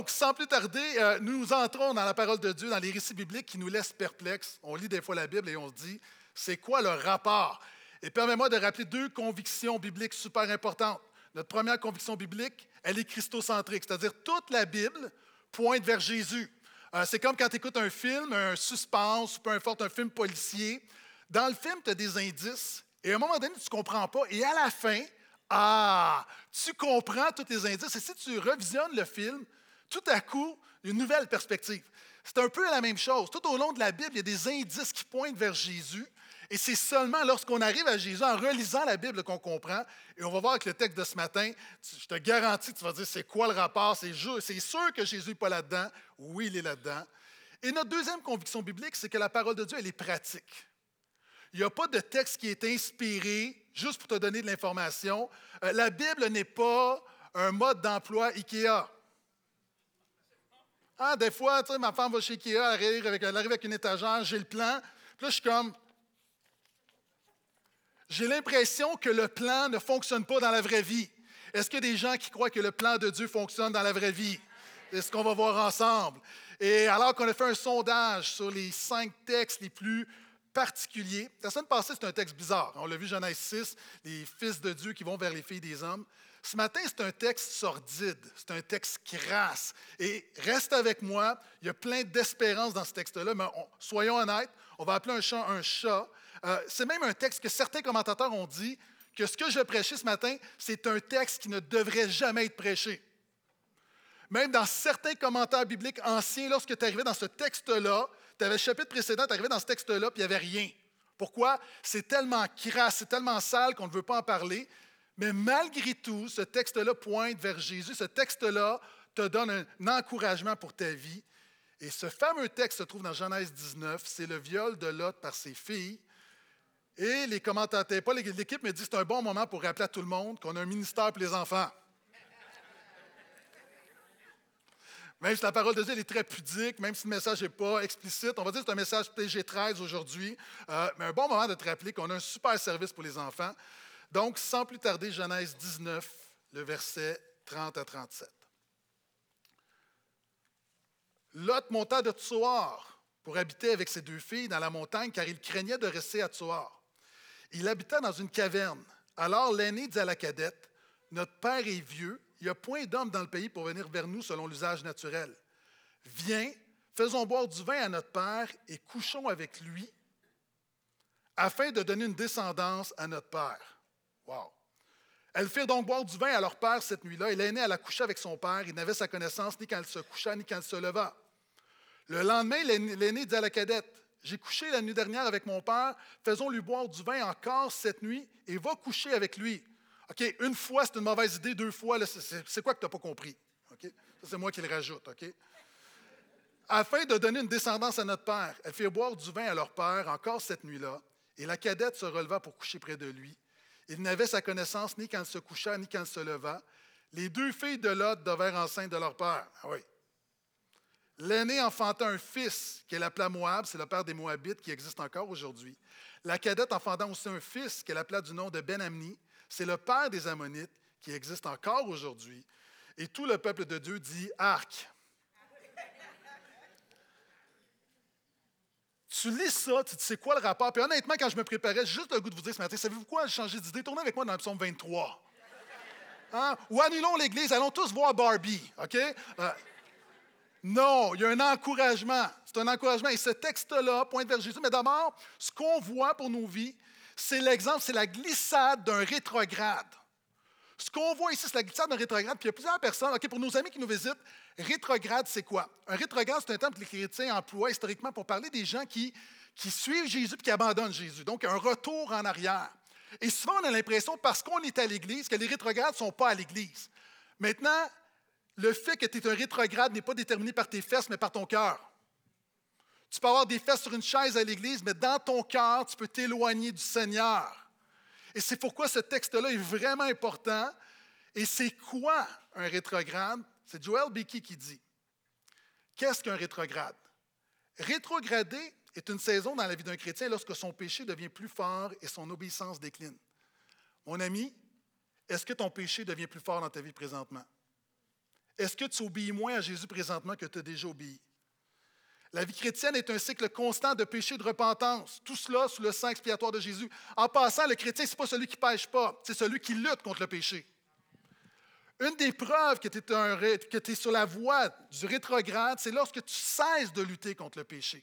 Donc, sans plus tarder, euh, nous entrons dans la parole de Dieu, dans les récits bibliques qui nous laissent perplexes. On lit des fois la Bible et on se dit, c'est quoi le rapport? Et permets-moi de rappeler deux convictions bibliques super importantes. Notre première conviction biblique, elle est christocentrique, c'est-à-dire toute la Bible pointe vers Jésus. Euh, c'est comme quand tu écoutes un film, un suspense, peu importe, un film policier. Dans le film, tu as des indices, et à un moment donné, tu ne comprends pas, et à la fin, ah, tu comprends tous les indices, et si tu revisionnes le film, tout à coup, une nouvelle perspective. C'est un peu la même chose. Tout au long de la Bible, il y a des indices qui pointent vers Jésus, et c'est seulement lorsqu'on arrive à Jésus, en relisant la Bible, qu'on comprend. Et on va voir avec le texte de ce matin, je te garantis, tu vas dire, c'est quoi le rapport? C'est sûr que Jésus n'est pas là-dedans. Oui, il est là-dedans. Et notre deuxième conviction biblique, c'est que la parole de Dieu, elle est pratique. Il n'y a pas de texte qui est inspiré juste pour te donner de l'information. Euh, la Bible n'est pas un mode d'emploi IKEA. Ah, des fois, tu sais, ma femme va chez IKEA, elle arrive avec, elle arrive avec une étagère, j'ai le plan. Puis là, je suis comme, j'ai l'impression que le plan ne fonctionne pas dans la vraie vie. Est-ce qu'il y a des gens qui croient que le plan de Dieu fonctionne dans la vraie vie? C'est ce qu'on va voir ensemble? Et alors qu'on a fait un sondage sur les cinq textes les plus particuliers, la semaine passée, c'est un texte bizarre. On l'a vu, Genèse 6, les fils de Dieu qui vont vers les filles des hommes. Ce matin, c'est un texte sordide, c'est un texte crasse. Et reste avec moi, il y a plein d'espérance dans ce texte-là, mais soyons honnêtes, on va appeler un chat un chat, euh, c'est même un texte que certains commentateurs ont dit que ce que je prêchais ce matin, c'est un texte qui ne devrait jamais être prêché. Même dans certains commentaires bibliques anciens, lorsque tu arrivais dans ce texte-là, tu avais le chapitre précédent, tu arrivais dans ce texte-là, puis il n'y avait rien. Pourquoi? C'est tellement crasse, c'est tellement sale qu'on ne veut pas en parler. Mais malgré tout, ce texte-là pointe vers Jésus. Ce texte-là te donne un encouragement pour ta vie. Et ce fameux texte se trouve dans Genèse 19. C'est le viol de Lot par ses filles. Et les commentateurs, pas l'équipe me dit c'est un bon moment pour rappeler à tout le monde qu'on a un ministère pour les enfants. Même si la parole de Dieu est très pudique, même si le message n'est pas explicite, on va dire que c'est un message PG13 aujourd'hui, euh, mais un bon moment de te rappeler qu'on a un super service pour les enfants. Donc, sans plus tarder, Genèse 19, le verset 30 à 37. Lot monta de Tsoar pour habiter avec ses deux filles dans la montagne, car il craignait de rester à Tsoar. Il habitait dans une caverne. Alors l'aîné dit à la cadette, Notre père est vieux, il n'y a point d'homme dans le pays pour venir vers nous selon l'usage naturel. Viens, faisons boire du vin à notre père et couchons avec lui, afin de donner une descendance à notre père. Wow. Elles firent donc boire du vin à leur père cette nuit-là, et l'aîné alla coucher avec son père. Il n'avait sa connaissance ni quand elle se coucha, ni quand elle se leva. Le lendemain, l'aîné dit à la cadette j'ai couché la nuit dernière avec mon père, faisons-lui boire du vin encore cette nuit et va coucher avec lui. OK, une fois, c'est une mauvaise idée, deux fois, c'est quoi que tu n'as pas compris? OK? C'est moi qui le rajoute, OK? Afin de donner une descendance à notre père, elle fait boire du vin à leur père encore cette nuit-là, et la cadette se releva pour coucher près de lui. Il n'avait sa connaissance ni quand elle se coucha, ni quand elle se leva. Les deux filles de Lot devinrent enceintes de leur père. Ah oui. L'aîné enfanta un fils qu'elle appela Moab, c'est le père des Moabites qui existe encore aujourd'hui. La cadette enfanta aussi un fils qu'elle appela du nom de Ben-Amni, c'est le père des Ammonites qui existe encore aujourd'hui. Et tout le peuple de Dieu dit Arc. tu lis ça, tu c'est quoi le rapport? Puis honnêtement, quand je me préparais, juste le goût de vous dire ce matin, savez-vous quoi? Changé d'idée. Tournez avec moi dans le psaume 23. Hein? Ou annulons l'Église, allons tous voir Barbie. OK? Euh, non, il y a un encouragement. C'est un encouragement. Et ce texte-là pointe vers Jésus. Mais d'abord, ce qu'on voit pour nos vies, c'est l'exemple, c'est la glissade d'un rétrograde. Ce qu'on voit ici, c'est la glissade d'un rétrograde. Puis il y a plusieurs personnes, OK, pour nos amis qui nous visitent, rétrograde, c'est quoi? Un rétrograde, c'est un terme que les chrétiens emploient historiquement pour parler des gens qui, qui suivent Jésus et qui abandonnent Jésus. Donc, un retour en arrière. Et souvent, on a l'impression, parce qu'on est à l'Église, que les rétrogrades ne sont pas à l'Église. Maintenant, le fait que tu es un rétrograde n'est pas déterminé par tes fesses, mais par ton cœur. Tu peux avoir des fesses sur une chaise à l'Église, mais dans ton cœur, tu peux t'éloigner du Seigneur. Et c'est pourquoi ce texte-là est vraiment important. Et c'est quoi un rétrograde? C'est Joel Beakey qui dit. Qu'est-ce qu'un rétrograde? Rétrograder est une saison dans la vie d'un chrétien lorsque son péché devient plus fort et son obéissance décline. Mon ami, est-ce que ton péché devient plus fort dans ta vie présentement? Est-ce que tu obéis moins à Jésus présentement que tu as déjà obéi? La vie chrétienne est un cycle constant de péché et de repentance. Tout cela sous le sang expiatoire de Jésus. En passant, le chrétien, ce n'est pas celui qui ne pêche pas, c'est celui qui lutte contre le péché. Une des preuves que tu es, sur la voie du rétrograde, c'est lorsque tu cesses de lutter contre le péché.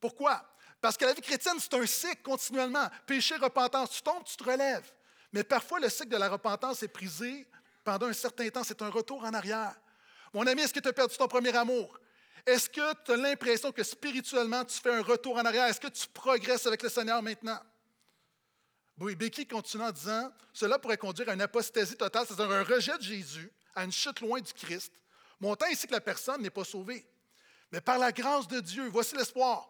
Pourquoi? Parce que la vie chrétienne, c'est un cycle continuellement. Péché, repentance, tu tombes, tu te relèves. Mais parfois, le cycle de la repentance est brisé pendant un certain temps. C'est un retour en arrière. Mon ami, est-ce que tu as perdu ton premier amour? Est-ce que tu as l'impression que spirituellement, tu fais un retour en arrière? Est-ce que tu progresses avec le Seigneur maintenant? Oui, Becky continue en disant Cela pourrait conduire à une apostasie totale, c'est-à-dire un rejet de Jésus, à une chute loin du Christ, montant ainsi que la personne n'est pas sauvée. Mais par la grâce de Dieu, voici l'espoir.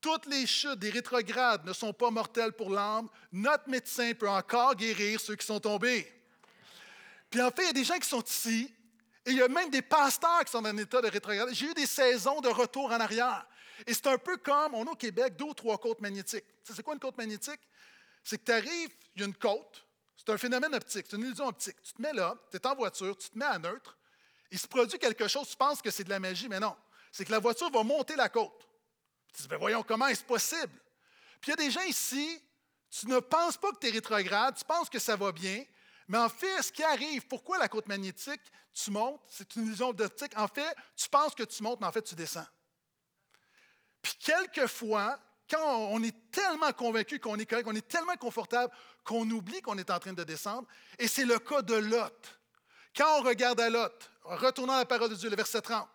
Toutes les chutes des rétrogrades ne sont pas mortelles pour l'âme. Notre médecin peut encore guérir ceux qui sont tombés. Puis en fait, il y a des gens qui sont ici, et il y a même des pasteurs qui sont en état de rétrograde. J'ai eu des saisons de retour en arrière. Et c'est un peu comme, on a au Québec deux ou trois côtes magnétiques. C'est quoi une côte magnétique? C'est que tu arrives, il y a une côte, c'est un phénomène optique, c'est une illusion optique. Tu te mets là, tu es en voiture, tu te mets à neutre, il se produit quelque chose, tu penses que c'est de la magie, mais non. C'est que la voiture va monter la côte. Tu dis, ben voyons, comment est-ce possible? Puis il y a des gens ici, tu ne penses pas que tu es rétrograde, tu penses que ça va bien, mais en fait, ce qui arrive, pourquoi la côte magnétique, tu montes, c'est une illusion d'optique. En fait, tu penses que tu montes, mais en fait, tu descends. Puis quelquefois, quand on est tellement convaincu qu'on est correct, on est tellement confortable qu'on oublie qu'on est en train de descendre. Et c'est le cas de Lot. Quand on regarde à Lot, retournant à la parole de Dieu, le verset 30,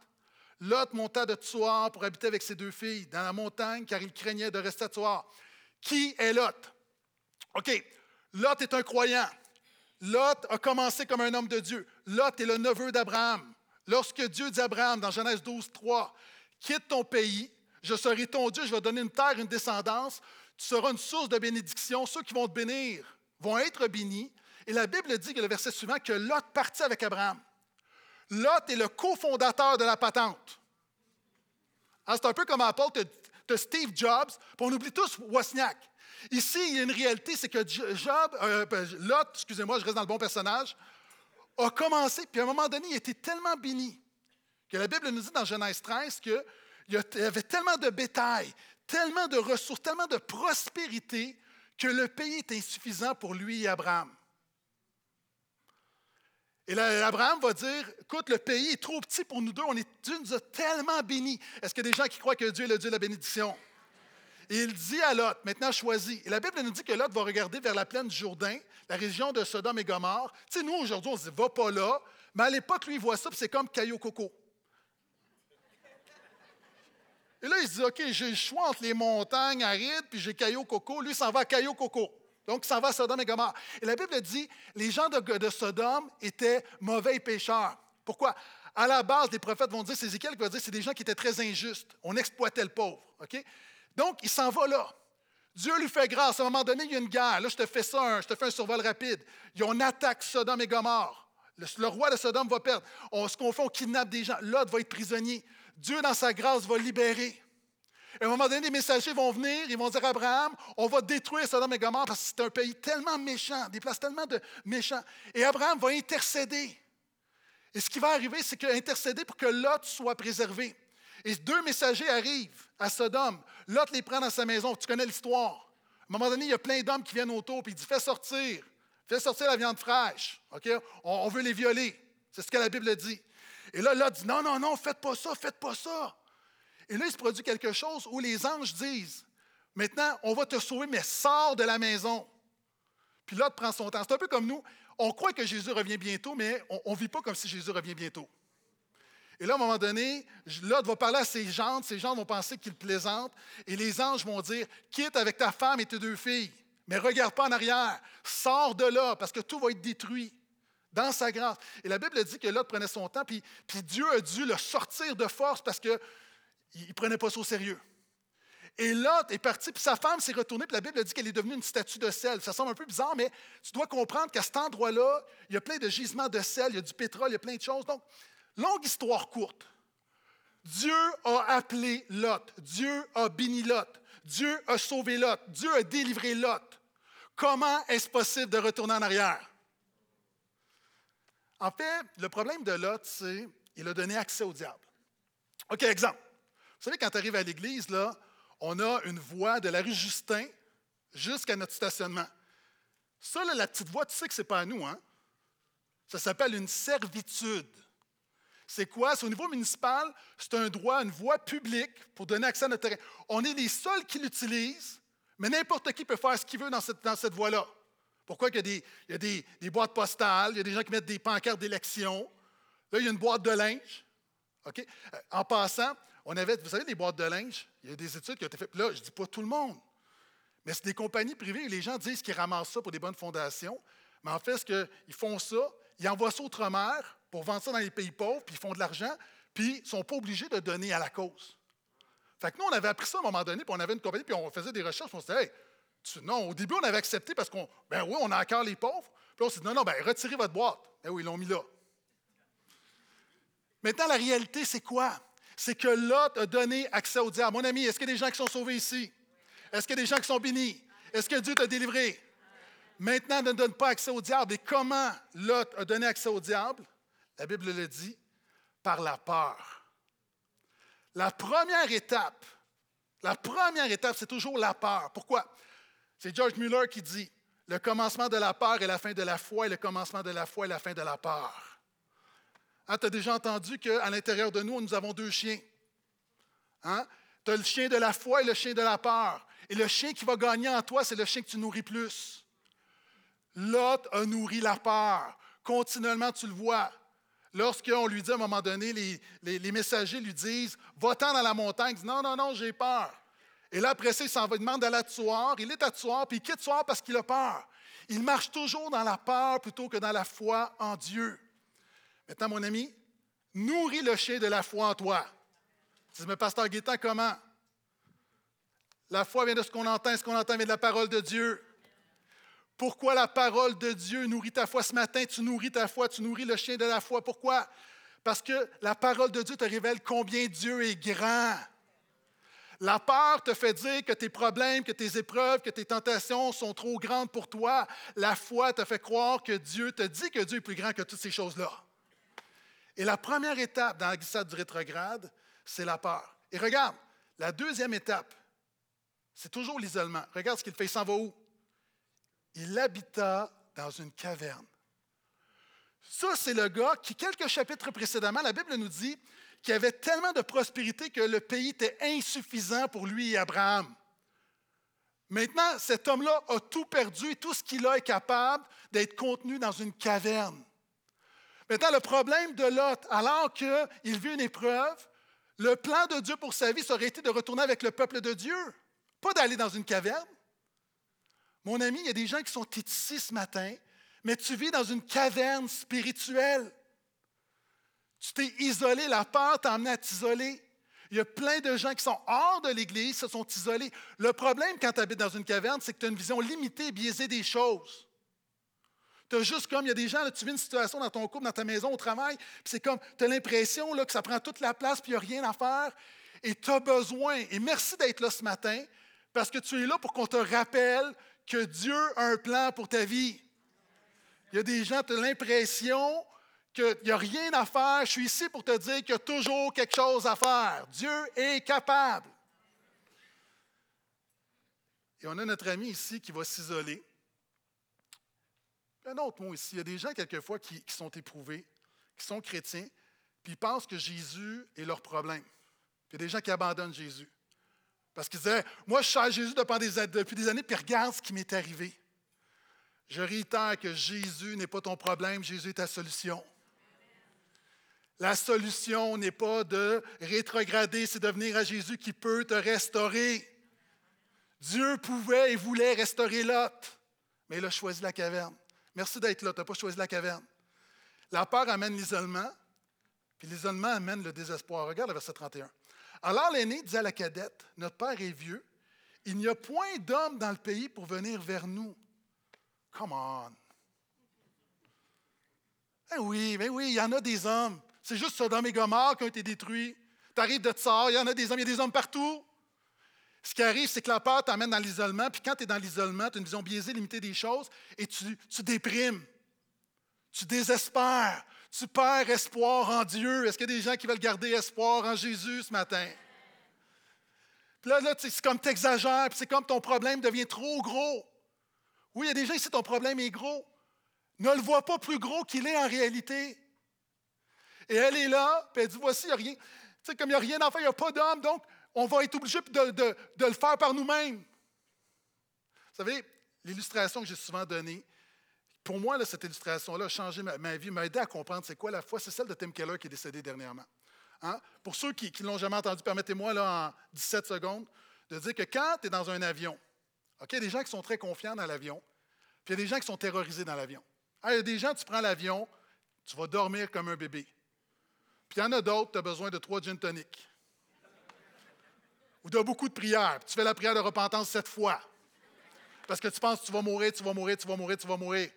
Lot monta de Tsoar pour habiter avec ses deux filles dans la montagne car il craignait de rester à Tsoar. Qui est Lot? OK, Lot est un croyant. Lot a commencé comme un homme de Dieu. Lot est le neveu d'Abraham. Lorsque Dieu dit à Abraham dans Genèse 12, 3, quitte ton pays, je serai ton Dieu, je vais donner une terre, une descendance, tu seras une source de bénédiction. Ceux qui vont te bénir vont être bénis. Et la Bible dit que le verset suivant, que Lot partit avec Abraham. Lot est le cofondateur de la patente. Hein, c'est un peu comme Apple, tu Steve Jobs, puis on oublie tous Wozniak. Ici, il y a une réalité, c'est que Job, euh, ben, Lot, excusez-moi, je reste dans le bon personnage, a commencé, puis à un moment donné, il était tellement béni que la Bible nous dit dans Genèse 13 qu'il y avait tellement de bétail, tellement de ressources, tellement de prospérité que le pays est insuffisant pour lui et Abraham. Et là, Abraham va dire, écoute, le pays est trop petit pour nous deux, on est, Dieu nous a tellement bénis. Est-ce qu'il y a des gens qui croient que Dieu est le Dieu de la bénédiction? Et il dit à Lot, maintenant choisis. Et la Bible nous dit que Lot va regarder vers la plaine du Jourdain, la région de Sodome et Gomorre. Tu sais, nous, aujourd'hui, on se dit, va pas là. Mais à l'époque, lui, il voit ça, puis c'est comme Caillou Coco. Et là, il se dit, OK, j'ai le choix entre les montagnes arides, puis j'ai Caillou Coco. Lui, s'en va à Caillou Coco. Donc, il s'en va à Sodome et Gomorre. Et la Bible dit, les gens de, Sodome étaient mauvais pécheurs. Pourquoi? À la base, les prophètes vont dire, c'est Ézéchiel qui va dire, c'est des gens qui étaient très injustes. On exploitait le pauvre. OK? Donc, il s'en va là. Dieu lui fait grâce. À un moment donné, il y a une guerre. Là, je te fais ça, je te fais un survol rapide. On attaque Sodome et Gomorre. Le, roi de Sodome va perdre. On se confond, on kidnappe des gens. L'autre va être prisonnier. Dieu, dans sa grâce, va libérer. Et à un moment donné, les messagers vont venir, ils vont dire à Abraham, on va détruire Sodome et Gomorre parce que c'est un pays tellement méchant, des places tellement de méchants. Et Abraham va intercéder. Et ce qui va arriver, c'est qu'il intercéder pour que Lot soit préservé. Et deux messagers arrivent à Sodome. Lot les prend dans sa maison. Tu connais l'histoire. À un moment donné, il y a plein d'hommes qui viennent autour, puis il dit Fais sortir. Fais sortir la viande fraîche. On, veut les violer. C'est ce que la Bible dit. Et là, Lot dit Non, non, non, faites pas ça, faites pas ça. Et là, il se produit quelque chose où les anges disent Maintenant, on va te sauver, mais sors de la maison. Puis Lot prend son temps. C'est un peu comme nous. On croit que Jésus revient bientôt, mais on ne vit pas comme si Jésus revient bientôt. Et là, à un moment donné, Lot va parler à ses gens, ses gens vont penser qu'il plaisante, et les anges vont dire Quitte avec ta femme et tes deux filles, mais regarde pas en arrière, sors de là, parce que tout va être détruit dans sa grâce. Et la Bible dit que Lot prenait son temps, puis, Dieu a dû le sortir de force parce qu'il ne prenait pas ça au sérieux. Et Lot est parti, puis sa femme s'est retournée, puis la Bible dit qu'elle est devenue une statue de sel. Ça semble un peu bizarre, mais tu dois comprendre qu'à cet endroit-là, il y a plein de gisements de sel, il y a du pétrole, il y a plein de choses. Donc, Longue histoire courte. Dieu a appelé Lot. Dieu a béni Lot. Dieu a sauvé Lot. Dieu a délivré Lot. Comment est-ce possible de retourner en arrière? En fait, le problème de Lot, c'est il a donné accès au diable. OK, exemple. Vous savez, quand tu arrives à l'église, là, on a une voie de la rue Justin jusqu'à notre stationnement. Ça, la petite voie, tu sais que ce n'est pas à nous, hein? Ça s'appelle une servitude. C'est quoi? C'est au niveau municipal, c'est un droit, une voie publique pour donner accès à notre terrain. On est les seuls qui l'utilisent, mais n'importe qui peut faire ce qu'il veut dans cette, voie-là. Pourquoi il y a, des, boîtes postales, il y a des gens qui mettent des pancartes d'élection. Là, il y a une boîte de linge. OK? Euh, en passant, on avait, vous savez, des boîtes de linge. Il y a des études qui ont été faites. Là, je ne dis pas tout le monde, mais c'est des compagnies privées les gens disent qu'ils ramassent ça pour des bonnes fondations. Mais en fait, ce qu'ils font ça, ils envoient ça outre-mer pour vendre ça dans les pays pauvres, puis ils font de l'argent, puis ils ne sont pas obligés de donner à la cause. Fait que nous, on avait appris ça à un moment donné, puis on avait une compagnie, puis on faisait des recherches, puis on se disait, hey, non, au début, on avait accepté parce qu'on, ben oui, on a encore les pauvres. Puis on s'est dit, non, non, ben retirez votre boîte. Ben oui, ils l'ont mis là. Maintenant, la réalité, c'est quoi? C'est que Lot a donné accès au diable. Mon ami, est-ce qu'il y a des gens qui sont sauvés ici? Est-ce qu'il y a des gens qui sont bénis? Est-ce que Dieu t'a délivré? Maintenant, ne donne pas accès au diable. Et comment Lot a donné accès au diable? La Bible le dit, par la peur. La première étape, la première étape, c'est toujours la peur. Pourquoi? C'est George Muller qui dit, le commencement de la peur est la fin de la foi et le commencement de la foi est la fin de la peur. Hein, tu as déjà entendu qu'à l'intérieur de nous, nous avons deux chiens. Hein? Tu as le chien de la foi et le chien de la peur. Et le chien qui va gagner en toi, c'est le chien que tu nourris plus. Lot a nourri la peur. Continuellement, tu le vois. Lorsqu'on lui dit à un moment donné, les, messagers lui disent Va-t'en dans la montagne, il dit Non, non, non, j'ai peur. Et là, après ça, il s'en va, il demande à la tueur, il est à tueur, puis il quitte tueur parce qu'il a peur. Il marche toujours dans la peur plutôt que dans la foi en Dieu. Maintenant, mon ami, nourris le chien de la foi en toi. Tu dis, mais pasteur Guétan, comment? La foi vient de ce qu'on entend, ce qu'on entend vient de la parole de Dieu. Pourquoi la parole de Dieu nourrit ta foi ce matin? Tu nourris ta foi, tu nourris le chien de la foi. Pourquoi? Parce que la parole de Dieu te révèle combien Dieu est grand. La peur te fait dire que tes problèmes, que tes épreuves, que tes tentations sont trop grandes pour toi. La foi te fait croire que Dieu te dit que Dieu est plus grand que toutes ces choses-là. Et la première étape dans la glissade du rétrograde, c'est la peur. Et regarde, la deuxième étape, c'est toujours l'isolement. Regarde ce qu'il fait, il s'en va où? Il habita dans une caverne. Ça, c'est le gars qui, quelques chapitres précédemment, la Bible nous dit qu'il avait tellement de prospérité que le pays était insuffisant pour lui et Abraham. Maintenant, cet homme-là a tout perdu et tout ce qu'il a est capable d'être contenu dans une caverne. Maintenant, le problème de Lot, alors qu'il vit une épreuve, le plan de Dieu pour sa vie, ça aurait été de retourner avec le peuple de Dieu, pas d'aller dans une caverne. Mon ami, il y a des gens qui sont ici ce matin, mais tu vis dans une caverne spirituelle. Tu t'es isolé, la peur t'a amené à t'isoler. Il y a plein de gens qui sont hors de l'Église, se sont isolés. Le problème quand tu habites dans une caverne, c'est que tu as une vision limitée biaisée des choses. Tu as juste comme, il y a des gens, là, tu vis une situation dans ton couple, dans ta maison, au travail, puis c'est comme, tu as l'impression que ça prend toute la place, puis il n'y a rien à faire, et tu as besoin, et merci d'être là ce matin, parce que tu es là pour qu'on te rappelle que Dieu a un plan pour ta vie. Il y a des gens, tu as l'impression qu'il n'y a rien à faire. Je suis ici pour te dire qu'il y a toujours quelque chose à faire. Dieu est capable. Et on a notre ami ici qui va s'isoler. Un autre mot ici, il y a des gens quelquefois qui, qui sont éprouvés, qui sont chrétiens, puis ils pensent que Jésus est leur problème. il y a des gens qui abandonnent Jésus. Parce qu'il disait, moi je cherche Jésus depuis des années, puis regarde ce qui m'est arrivé. Je réitère que Jésus n'est pas ton problème, Jésus est ta solution. La solution n'est pas de rétrograder, c'est de venir à Jésus qui peut te restaurer. Dieu pouvait et voulait restaurer Lot, mais il a choisi la caverne. Merci d'être là, tu n'as pas choisi la caverne. La peur amène l'isolement, puis l'isolement amène le désespoir. Regarde le verset 31. Alors l'aîné dit à la cadette, Notre père est vieux, il n'y a point d'homme dans le pays pour venir vers nous. Come on. Eh oui, mais oui, il y en a des hommes. C'est juste Sodome et Gomorre qui ont été détruits. Tu arrives de Tsar, il y en a des hommes, il y a des hommes partout. Ce qui arrive, c'est que la peur t'amène dans l'isolement, puis quand tu es dans l'isolement, tu as une vision biaisée, limitée des choses, et tu, tu déprimes, tu désespères, tu perds espoir en Dieu. Est-ce qu'il y a des gens qui veulent garder espoir en Jésus ce matin? Puis là, là c'est comme tu exagères, puis c'est comme ton problème devient trop gros. Oui, il y a des gens ici, ton problème est gros. Ne le vois pas plus gros qu'il est en réalité. Et elle est là, puis elle dit Voici, il n'y a rien. Tu sais, comme il n'y a rien d'enfant, il n'y a pas d'homme, donc on va être obligé de, de, de le faire par nous-mêmes. Vous savez, l'illustration que j'ai souvent donnée, pour moi, cette illustration-là a changé ma, vie, m'a aidé à comprendre c'est quoi la foi. C'est celle de Tim Keller qui est décédé dernièrement. Hein? Pour ceux qui ne l'ont jamais entendu, permettez-moi en 17 secondes de dire que quand tu es dans un avion, il y a des gens qui sont très confiants dans l'avion, puis il y a des gens qui sont terrorisés dans l'avion. Il y a des gens, tu prends l'avion, tu vas dormir comme un bébé. Puis il y en a d'autres, tu as besoin de trois gin toniques. Ou as beaucoup de prières, tu fais la prière de repentance sept fois. Parce que tu penses que tu vas mourir, tu vas mourir, tu vas mourir, tu vas mourir.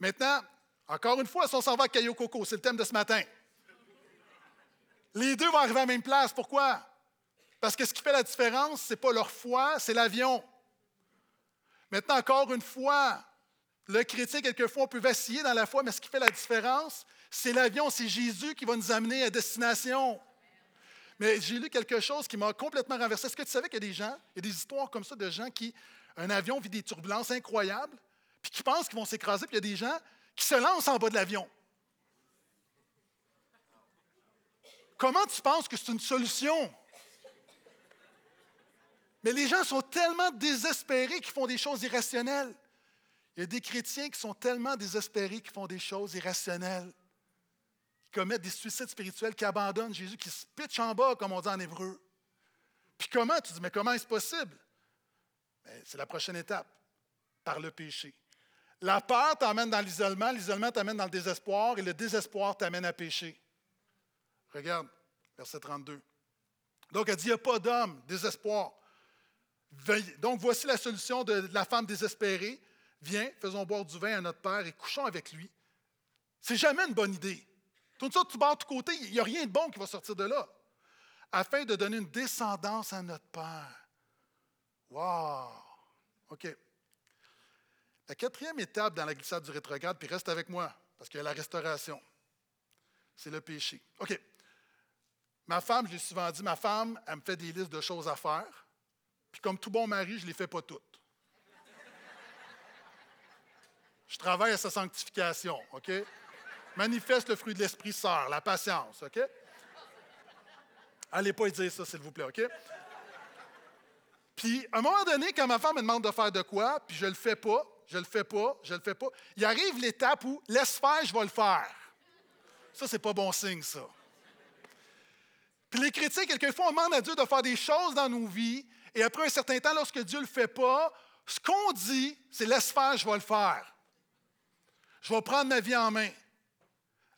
Maintenant, encore une fois, si on s'en va à Caillou Coco, c'est le thème de ce matin. Les deux vont arriver à la même place. Pourquoi? Parce que ce qui fait la différence, ce n'est pas leur foi, c'est l'avion. Maintenant, encore une fois, le chrétien, quelquefois, on peut vaciller dans la foi, mais ce qui fait la différence, c'est l'avion, c'est Jésus qui va nous amener à destination. Mais j'ai lu quelque chose qui m'a complètement renversé. Est-ce que tu savais qu'il y a des gens, il y a des histoires comme ça de gens qui, un avion vit des turbulences incroyables, puis qui pensent qu'ils vont s'écraser, puis il y a des gens qui se lancent en bas de l'avion. Comment tu penses que c'est une solution? Mais les gens sont tellement désespérés qu'ils font des choses irrationnelles. Il y a des chrétiens qui sont tellement désespérés qu'ils font des choses irrationnelles, qui commettent des suicides spirituels, qui abandonnent Jésus, qui se pitchent en bas, comme on dit en hébreu. Puis comment? Tu dis, mais comment est-ce possible? C'est la prochaine étape, par le péché. La peur t'amène dans l'isolement, l'isolement t'amène dans le désespoir, et le désespoir t'amène à pécher. Regarde, verset 32. Donc, elle dit, il n'y a pas d'homme, désespoir. Donc, voici la solution de la femme désespérée. Viens, faisons boire du vin à notre Père et couchons avec lui. C'est jamais une bonne idée. Tout ça, tu barres de côté, il n'y a rien de bon qui va sortir de là. Afin de donner une descendance à notre Père. Wow! OK. La quatrième étape dans la glissade du rétrograde, puis reste avec moi, parce qu'il y a la restauration, c'est le péché. OK. Ma femme, je l'ai souvent dit, ma femme, elle me fait des listes de choses à faire. Puis comme tout bon mari, je ne les fais pas toutes. Je travaille à sa sanctification, OK? Manifeste le fruit de l'esprit, sœur, la patience, OK? Allez pas y dire ça, s'il vous plaît, OK? Puis, à un moment donné, quand ma femme me demande de faire de quoi, puis je le fais pas, je ne le fais pas, je le fais pas, il arrive l'étape où laisse faire, je vais le faire. Ça, c'est pas bon signe, ça. Puis les chrétiens, quelquefois, on demande à Dieu de faire des choses dans nos vies, et après un certain temps, lorsque Dieu ne le fait pas, ce qu'on dit, c'est laisse faire, je vais le faire. Je vais prendre ma vie en main.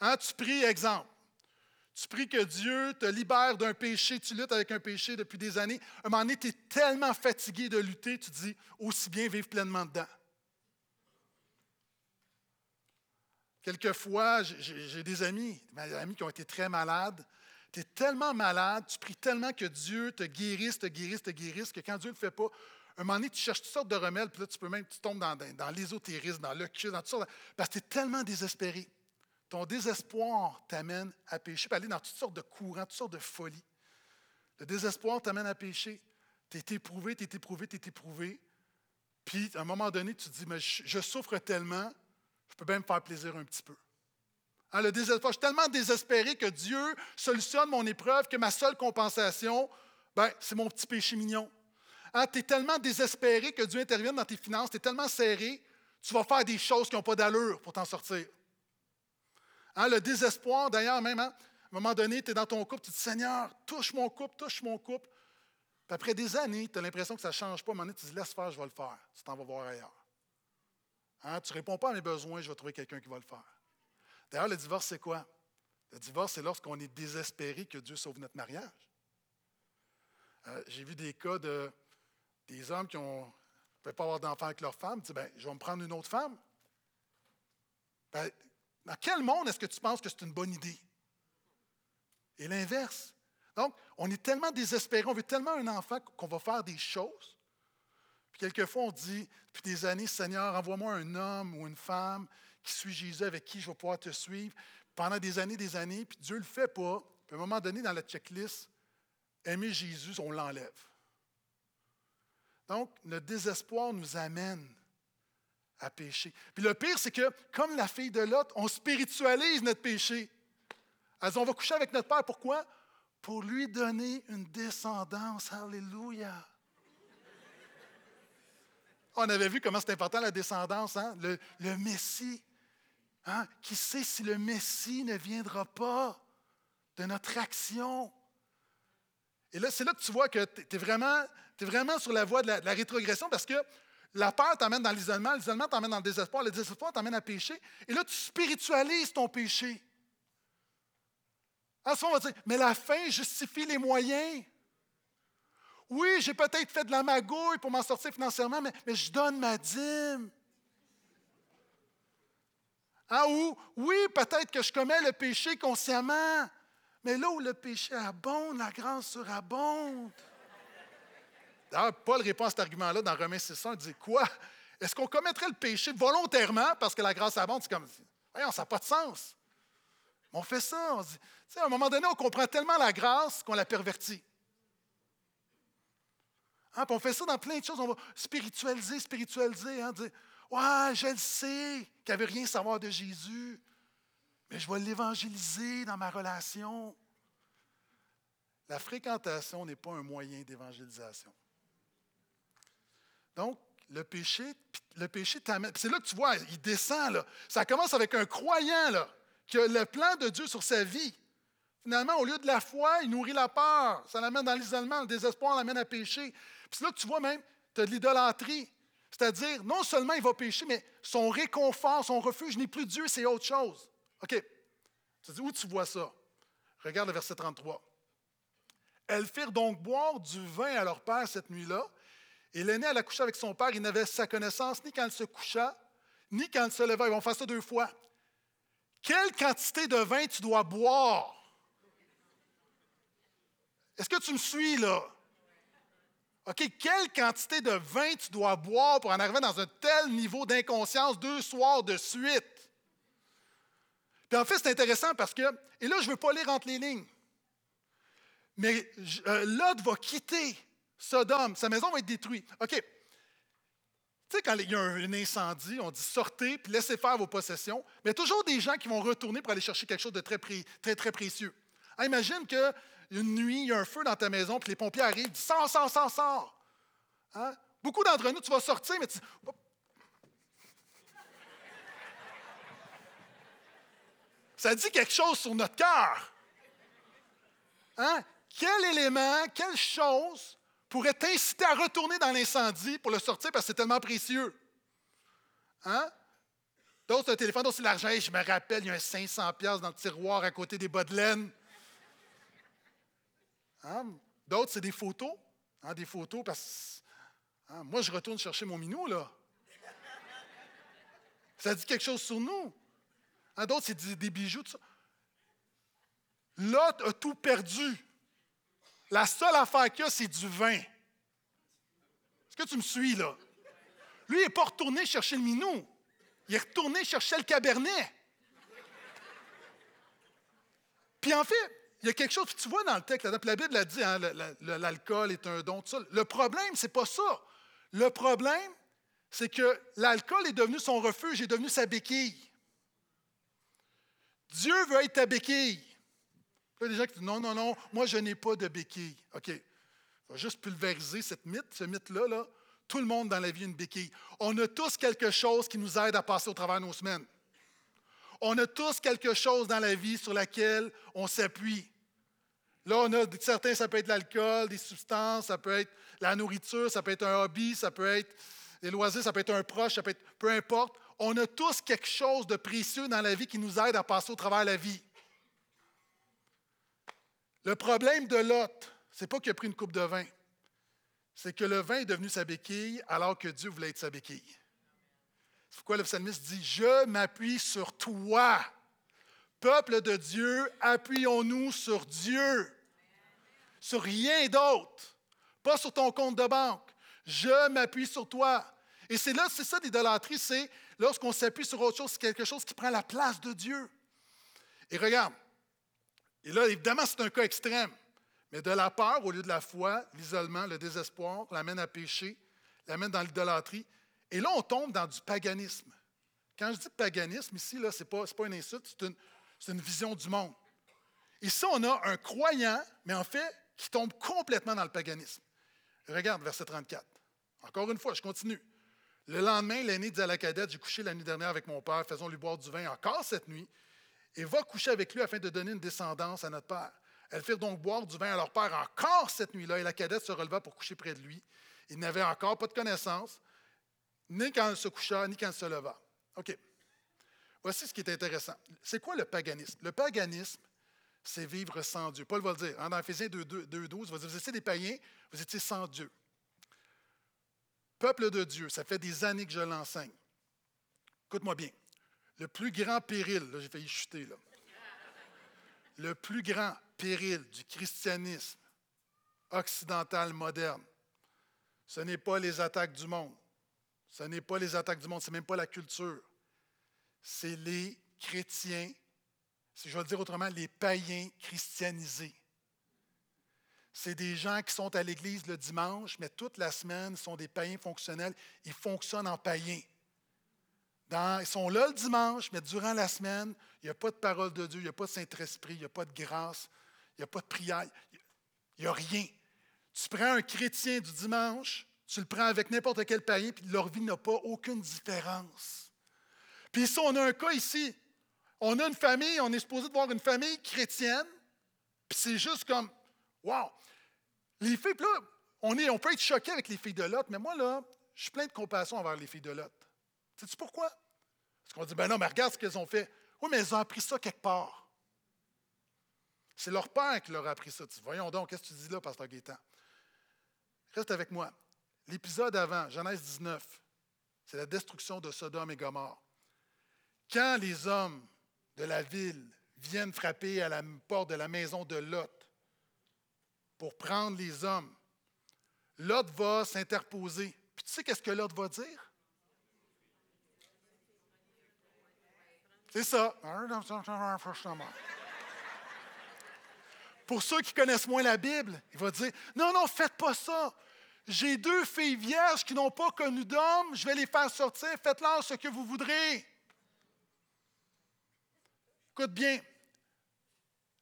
Hein, tu pries, exemple. Tu pries que Dieu te libère d'un péché, tu luttes avec un péché depuis des années. À un moment donné, tu es tellement fatigué de lutter, tu dis aussi bien vivre pleinement dedans. Quelquefois, j'ai des amis, des amis qui ont été très malades, tu es tellement malade, tu pries tellement que Dieu te guérisse, te guérisse, te guérisse, que quand Dieu ne le fait pas, un moment donné, tu cherches toutes sortes de remèdes, puis là, tu peux même, tu tombes dans, dans l'ésotérisme, dans dans toutes sortes, parce que tu es tellement désespéré. Ton désespoir t'amène à pécher, puis aller dans toutes sortes de courants, toutes sortes de folies. Le désespoir t'amène à pécher. Tu es éprouvé, tu es éprouvé, tu es éprouvé. Puis, à un moment donné, tu te dis, mais je souffre tellement, je peux même me faire plaisir un petit peu. Hein, le désespoir. Je suis tellement désespéré que Dieu solutionne mon épreuve que ma seule compensation, ben, c'est mon petit péché mignon. Hein, tu es tellement désespéré que Dieu intervienne dans tes finances, tu es tellement serré, tu vas faire des choses qui n'ont pas d'allure pour t'en sortir. Hein, le désespoir, d'ailleurs, même, à un moment donné, tu es dans ton couple, tu dis Seigneur, touche mon couple, touche mon couple. Puis après des années, tu as l'impression que ça ne change pas. À un moment donné, tu dis Laisse faire, je vais le faire. Tu t'en vas voir ailleurs. Tu ne réponds pas à mes besoins, je vais trouver quelqu'un qui va le faire. D'ailleurs, le divorce, c'est quoi? Le divorce, c'est lorsqu'on est désespéré que Dieu sauve notre mariage. Euh, j'ai vu des cas de des hommes qui ne pouvaient pas avoir d'enfants avec leur femme, disent ben, Je vais me prendre une autre femme. Ben, dans quel monde est-ce que tu penses que c'est une bonne idée? Et l'inverse. Donc, on est tellement désespéré, on veut tellement un enfant qu'on va faire des choses. Puis quelquefois, on dit, depuis des années, Seigneur, envoie-moi un homme ou une femme qui suit Jésus, avec qui je vais pouvoir te suivre. pendant des années, des années, puis Dieu ne le fait pas. Puis à un moment donné, dans la checklist, aimer Jésus, on l'enlève. Donc, le désespoir nous amène à pécher. Puis le pire, c'est que, comme la fille de Lot, on spiritualise notre péché. On va coucher avec notre Père. Pourquoi? Pour lui donner une descendance. Alléluia. On avait vu comment c'est important la descendance, hein? le, Messie. Hein? Qui sait si le Messie ne viendra pas de notre action? Et là, c'est là que tu vois que tu es vraiment, vraiment sur la voie de la, rétrogression parce que la peur t'amène dans l'isolement, l'isolement t'amène dans le désespoir, le désespoir t'amène à pécher. Et là, tu spiritualises ton péché. À ce moment, on va dire, mais la fin justifie les moyens. Oui, j'ai peut-être fait de la magouille pour m'en sortir financièrement, mais, mais je donne ma dîme. Ah, ou, oui, peut-être que je commets le péché consciemment, mais là où le péché abonde, la grâce surabonde. D'ailleurs, Paul répond à cet argument-là dans Romains 6, il dit Quoi? Est-ce qu'on commettrait le péché volontairement parce que la grâce abonde? C'est comme, voyons, ça n'a pas de sens. On fait ça. On dit, à un moment donné, on comprend tellement la grâce qu'on la pervertit. Hein, on fait ça dans plein de choses. On va spiritualiser, spiritualiser. Hein, dire Ouais, je le sais qu'il n'y avait rien à savoir de Jésus, mais je vais l'évangéliser dans ma relation. La fréquentation n'est pas un moyen d'évangélisation. Donc, le péché, le péché. C'est là que tu vois, il descend. Là. Ça commence avec un croyant là, qui a le plan de Dieu sur sa vie. Finalement, au lieu de la foi, il nourrit la peur. Ça l'amène dans l'isolement, le désespoir l'amène à pécher. Puis c'est là que tu vois même, tu as de l'idolâtrie. C'est-à-dire, non seulement il va pécher, mais son réconfort, son refuge n'est plus Dieu, c'est autre chose. OK. Tu dis, où tu vois ça? Regarde le verset 33. Elles firent donc boire du vin à leur père cette nuit-là, et l'aîné alla coucher avec son père. Il n'avait sa connaissance ni quand elle se coucha, ni quand elle se leva. Ils vont faire ça deux fois. Quelle quantité de vin tu dois boire? Est-ce que tu me suis là? OK, quelle quantité de vin tu dois boire pour en arriver dans un tel niveau d'inconscience deux soirs de suite? Puis en fait, c'est intéressant parce que, et là, je ne veux pas lire entre les lignes, mais euh, Lot va quitter Sodome, sa maison va être détruite. OK. Tu sais, quand il y a un, incendie, on dit sortez puis laissez faire vos possessions, mais il y a toujours des gens qui vont retourner pour aller chercher quelque chose de très, très, précieux. Ah, imagine que une nuit, il y a un feu dans ta maison, puis les pompiers arrivent, ils disent Sors, sors, sors. Hein? Beaucoup d'entre nous, tu vas sortir, mais tu. Ça dit quelque chose sur notre cœur. Hein? Quel élément, quelle chose pourrait t'inciter à retourner dans l'incendie pour le sortir parce que c'est tellement précieux? Hein? D'autres, un téléphone, d'autres, c'est l'argent. Je me rappelle, il y a un 500$ dans le tiroir à côté des bas de laine. Hein? D'autres, c'est des photos. Hein, des photos parce que hein, moi, je retourne chercher mon minou, là. Ça dit quelque chose sur nous. D'autres, c'est des, bijoux, tout ça. Lot a tout perdu. La seule affaire qu'il a, c'est du vin. Est-ce que tu me suis, là? Lui, il n'est pas retourné chercher le minou. Il est retourné chercher le cabernet. Puis en fait, il y a quelque chose, tu vois dans le texte, la Bible a dit, hein, l'alcool est un don, tout ça. Le problème, c'est pas ça. Le problème, c'est que l'alcool est devenu son refuge, est devenu sa béquille. Dieu veut être ta béquille. Il y a des gens qui disent non, non, non, moi je n'ai pas de béquille. OK. On va juste pulvériser cette mythe, ce mythe-là. Là. Tout le monde dans la vie a une béquille. On a tous quelque chose qui nous aide à passer au travers de nos semaines. On a tous quelque chose dans la vie sur laquelle on s'appuie. Là, on a certains, ça peut être l'alcool, des substances, ça peut être la nourriture, ça peut être un hobby, ça peut être des loisirs, ça peut être un proche, ça peut être peu importe. On a tous quelque chose de précieux dans la vie qui nous aide à passer au travers de la vie. Le problème de Lot, c'est pas qu'il a pris une coupe de vin, c'est que le vin est devenu sa béquille alors que Dieu voulait être sa béquille. C'est pourquoi le psalmiste dit Je m'appuie sur toi. Peuple de Dieu, appuyons-nous sur Dieu, sur rien d'autre, pas sur ton compte de banque. Je m'appuie sur toi. Et c'est c'est ça l'idolâtrie, c'est lorsqu'on s'appuie sur autre chose, c'est quelque chose qui prend la place de Dieu. Et regarde, et là, évidemment, c'est un cas extrême, mais de la peur au lieu de la foi, l'isolement, le désespoir l'amène à pécher, l'amène dans l'idolâtrie. Et là, on tombe dans du paganisme. Quand je dis paganisme, ici, ce n'est pas, une insulte, c'est une, vision du monde. Ici, on a un croyant, mais en fait, qui tombe complètement dans le paganisme. Regarde verset 34. Encore une fois, je continue. Le lendemain, l'aîné dit à la cadette, j'ai couché la dernière avec mon père, faisons-lui boire du vin encore cette nuit, et va coucher avec lui afin de donner une descendance à notre père. Elles firent donc boire du vin à leur père encore cette nuit-là, et la cadette se releva pour coucher près de lui. Il n'avait encore pas de connaissance, ni quand elle se coucha, ni quand elle se leva. OK. Voici ce qui est intéressant. C'est quoi le paganisme? Le paganisme, c'est vivre sans Dieu. Paul va le dire. Hein, dans Ephésiens 2, 2, 12, vous étiez des païens, vous étiez sans Dieu. Peuple de Dieu, ça fait des années que je l'enseigne. Écoute-moi bien. Le plus grand péril, là, j'ai failli chuter. Le plus grand péril du christianisme occidental moderne, ce n'est pas les attaques du monde. Ce n'est pas les attaques du monde, ce n'est même pas la culture. C'est les chrétiens si je vais le dire autrement, les païens christianisés. C'est des gens qui sont à l'église le dimanche, mais toute la semaine, sont des païens fonctionnels. Ils fonctionnent en païens. ils sont là le dimanche, mais durant la semaine, il n'y a pas de parole de Dieu, il n'y a pas de Saint-Esprit, il n'y a pas de grâce, il n'y a pas de prière, il n'y a rien. Tu prends un chrétien du dimanche, tu le prends avec n'importe quel païen, puis leur vie n'a pas aucune différence. Puis ici, on a un cas ici, on a une famille, on est supposé de voir une famille chrétienne, puis c'est juste comme, wow! Les filles, là, on, est, on peut être choqué avec les filles de Lot, mais moi, là, je suis plein de compassion envers les filles de Lot. Sais-tu pourquoi? Parce qu'on dit, ben non, mais regarde ce qu'elles ont fait. Oui, mais elles ont appris ça quelque part. C'est leur père qui leur a appris ça. Voyons donc, qu'est-ce que tu dis là, Pasteur Gaétan? Reste avec moi. L'épisode avant, Genèse 19, c'est la destruction de Sodome et Gomorre. Quand les hommes de la ville viennent frapper à la porte de la maison de Lot pour prendre les hommes. Lot va s'interposer. Puis tu sais qu'est-ce que Lot va dire? C'est ça. Pour ceux qui connaissent moins la Bible, il va dire Non, non, faites pas ça. J'ai deux filles vierges qui n'ont pas connu d'homme, je vais les faire sortir, faites-leur ce que vous voudrez. Écoute bien,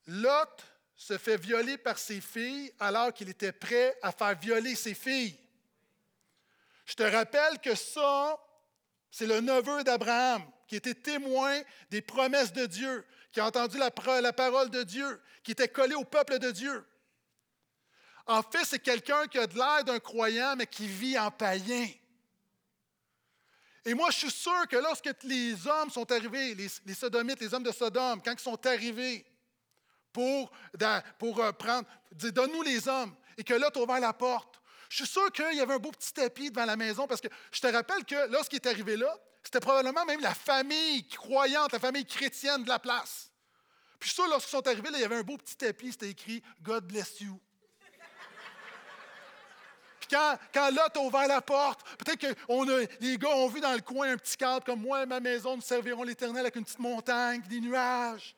Lot se fait violer par ses filles alors qu'il était prêt à faire violer ses filles. Je te rappelle que ça, c'est le neveu d'Abraham qui était témoin des promesses de Dieu, qui a entendu la, la parole de Dieu, qui était collé au peuple de Dieu. En fait, c'est quelqu'un qui a de l'air d'un croyant, mais qui vit en païen. Et moi, je suis sûr que lorsque les hommes sont arrivés, les, sodomites, les hommes de Sodome, quand ils sont arrivés pour, pour euh, prendre, dire donne-nous les hommes, et que là, tu as ouvert la porte, je suis sûr qu'il y avait un beau petit tapis devant la maison parce que je te rappelle que lorsqu'il est arrivé là, c'était probablement même la famille croyante, la famille chrétienne de la place. Puis je suis sûr, lorsqu'ils sont arrivés, là, il y avait un beau petit tapis, c'était écrit God bless you quand, quand Lot a ouvert la porte, peut-être que les gars ont vu dans le coin un petit cadre comme moi et ma maison, nous servirons l'Éternel avec une petite montagne, des nuages.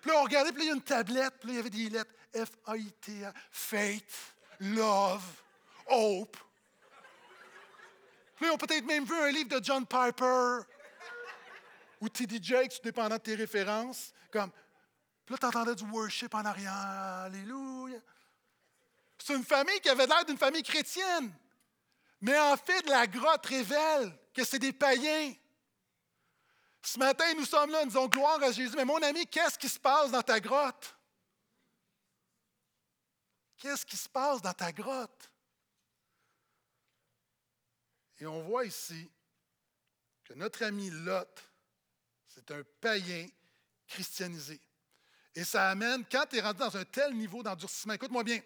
Puis là, on regardait, puis là, il y a une tablette, puis là, il y avait des lettres F-A-I-T, Faith, Love, Hope. Puis là, ont peut-être même vu un livre de John Piper ou T.D. Jakes, dépendant de tes références. Comme, puis là, tu entendais du worship en arrière. Alléluia. C'est une famille qui avait l'air d'une famille chrétienne. Mais en fait, la grotte révèle que c'est des païens. Ce matin, nous sommes là, nous disons gloire à Jésus. Mais mon ami, qu'est-ce qui se passe dans ta grotte? Qu'est-ce qui se passe dans ta grotte? Et on voit ici que notre ami Lot, c'est un païen christianisé. Et ça amène, quand tu es rendu dans un tel niveau d'endurcissement, écoute-moi bien,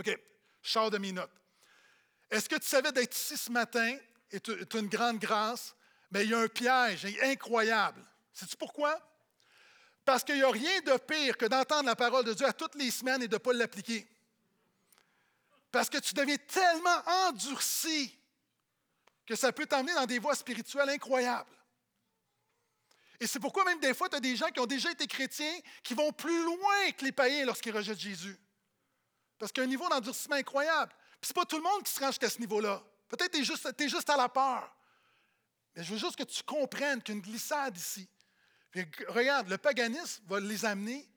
OK, je de mes notes. Est-ce que tu savais d'être ici ce matin? Est une grande grâce, mais il y a un piège incroyable. Sais-tu pourquoi? Parce qu'il n'y a rien de pire que d'entendre la parole de Dieu à toutes les semaines et de ne pas l'appliquer. Parce que tu deviens tellement endurci que ça peut t'emmener dans des voies spirituelles incroyables. Et c'est pourquoi même des fois, tu as des gens qui ont déjà été chrétiens qui vont plus loin que les païens lorsqu'ils rejettent Jésus. Parce qu'il y a un niveau d'endurcissement incroyable. Puis c'est pas tout le monde qui se rend jusqu'à ce niveau-là. Peut-être que tu es juste, juste à la peur. Mais je veux juste que tu comprennes qu'une glissade ici. regarde, le paganisme va les amener.